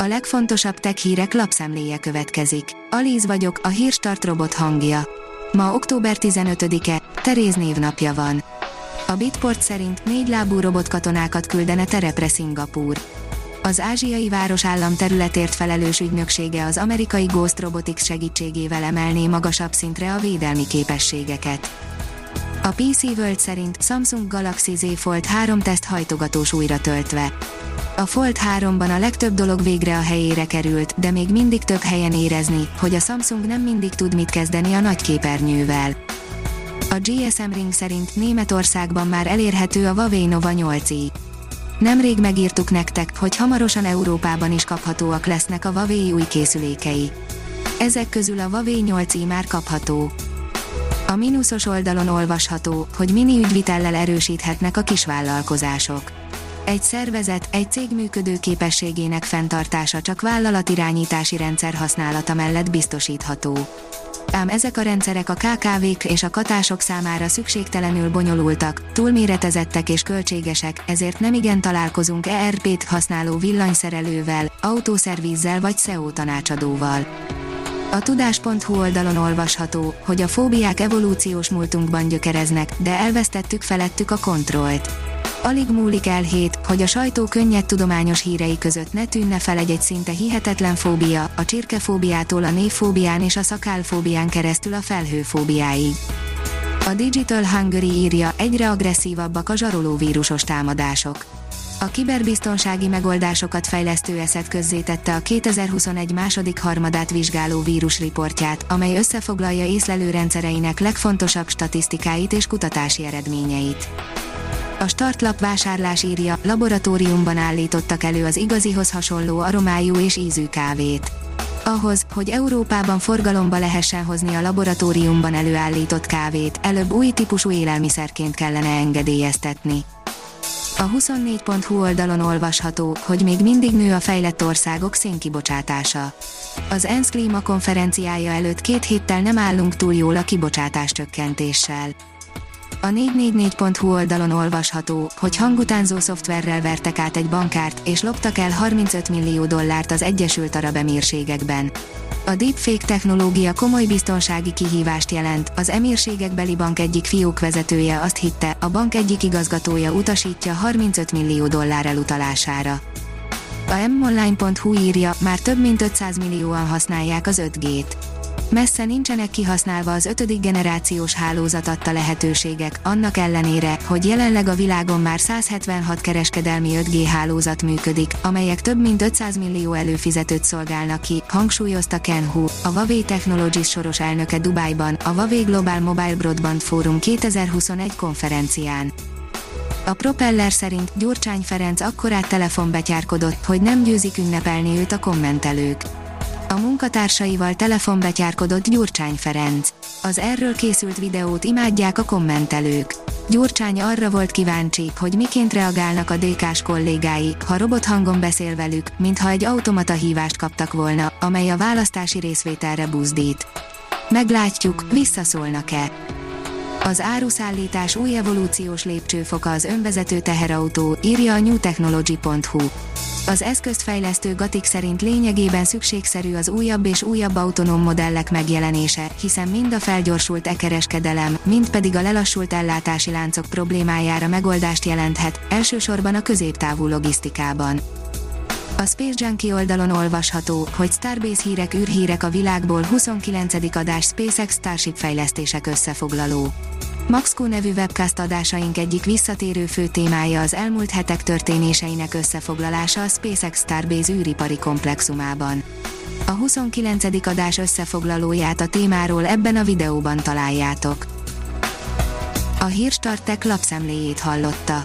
A legfontosabb tech hírek lapszemléje következik. Alíz vagyok, a hírstart robot hangja. Ma október 15-e, Teréz névnapja van. A Bitport szerint négy lábú robotkatonákat küldene terepre Szingapúr. Az ázsiai városállam területért felelős ügynöksége az amerikai Ghost Robotics segítségével emelné magasabb szintre a védelmi képességeket. A PC World szerint Samsung Galaxy Z Fold 3 teszt hajtogatós újra töltve. A Fold 3-ban a legtöbb dolog végre a helyére került, de még mindig több helyen érezni, hogy a Samsung nem mindig tud mit kezdeni a nagy képernyővel. A GSM Ring szerint Németországban már elérhető a Huawei Nova 8i. Nemrég megírtuk nektek, hogy hamarosan Európában is kaphatóak lesznek a Huawei új készülékei. Ezek közül a Huawei 8i már kapható. A mínuszos oldalon olvasható, hogy mini ügyvitellel erősíthetnek a kisvállalkozások. Egy szervezet, egy cég működő képességének fenntartása csak vállalatirányítási rendszer használata mellett biztosítható. Ám ezek a rendszerek a KKV-k és a katások számára szükségtelenül bonyolultak, túlméretezettek és költségesek, ezért nemigen találkozunk ERP-t használó villanyszerelővel, autószervízzel vagy SEO tanácsadóval. A tudás.hu oldalon olvasható, hogy a fóbiák evolúciós múltunkban gyökereznek, de elvesztettük felettük a kontrollt. Alig múlik el hét, hogy a sajtó könnyed tudományos hírei között ne tűnne fel egy-egy szinte hihetetlen fóbia, a csirkefóbiától a névfóbián és a szakálfóbián keresztül a felhőfóbiáig. A Digital Hungary írja, egyre agresszívabbak a zsaroló vírusos támadások. A kiberbiztonsági megoldásokat fejlesztő eszet közzétette a 2021 második harmadát vizsgáló vírusriportját, amely összefoglalja észlelő rendszereinek legfontosabb statisztikáit és kutatási eredményeit. A startlap vásárlás írja, laboratóriumban állítottak elő az igazihoz hasonló aromájú és ízű kávét. Ahhoz, hogy Európában forgalomba lehessen hozni a laboratóriumban előállított kávét, előbb új típusú élelmiszerként kellene engedélyeztetni. A 24.hu oldalon olvasható, hogy még mindig nő a fejlett országok szénkibocsátása. Az ENSZ klímakonferenciája előtt két héttel nem állunk túl jól a kibocsátás csökkentéssel. A 444.hu oldalon olvasható, hogy hangutánzó szoftverrel vertek át egy bankárt, és loptak el 35 millió dollárt az Egyesült Arab Emírségekben. A deepfake technológia komoly biztonsági kihívást jelent, az emírségekbeli bank egyik fiók vezetője azt hitte, a bank egyik igazgatója utasítja 35 millió dollár elutalására. A monline.hu írja, már több mint 500 millióan használják az 5G-t messze nincsenek kihasználva az ötödik generációs hálózat adta lehetőségek, annak ellenére, hogy jelenleg a világon már 176 kereskedelmi 5G hálózat működik, amelyek több mint 500 millió előfizetőt szolgálnak ki, hangsúlyozta Ken Hu, a Huawei Technologies soros elnöke Dubájban, a Huawei Global Mobile Broadband Forum 2021 konferencián. A propeller szerint Gyurcsány Ferenc akkorát telefonbetyárkodott, hogy nem győzik ünnepelni őt a kommentelők a munkatársaival telefonbetyárkodott Gyurcsány Ferenc. Az erről készült videót imádják a kommentelők. Gyurcsány arra volt kíváncsi, hogy miként reagálnak a DK-s kollégái, ha robothangon beszél velük, mintha egy automata hívást kaptak volna, amely a választási részvételre buzdít. Meglátjuk, visszaszólnak-e. Az áruszállítás új evolúciós lépcsőfoka az önvezető teherautó, írja a newtechnology.hu. Az eszközt fejlesztő Gatik szerint lényegében szükségszerű az újabb és újabb autonóm modellek megjelenése, hiszen mind a felgyorsult e-kereskedelem, mind pedig a lelassult ellátási láncok problémájára megoldást jelenthet, elsősorban a középtávú logisztikában. A Space Junkie oldalon olvasható, hogy Starbase hírek űrhírek a világból 29. adás SpaceX Starship fejlesztések összefoglaló. Maxco nevű webcast adásaink egyik visszatérő fő témája az elmúlt hetek történéseinek összefoglalása a SpaceX Starbase űripari komplexumában. A 29. adás összefoglalóját a témáról ebben a videóban találjátok. A Hírstartek lapszemléjét hallotta.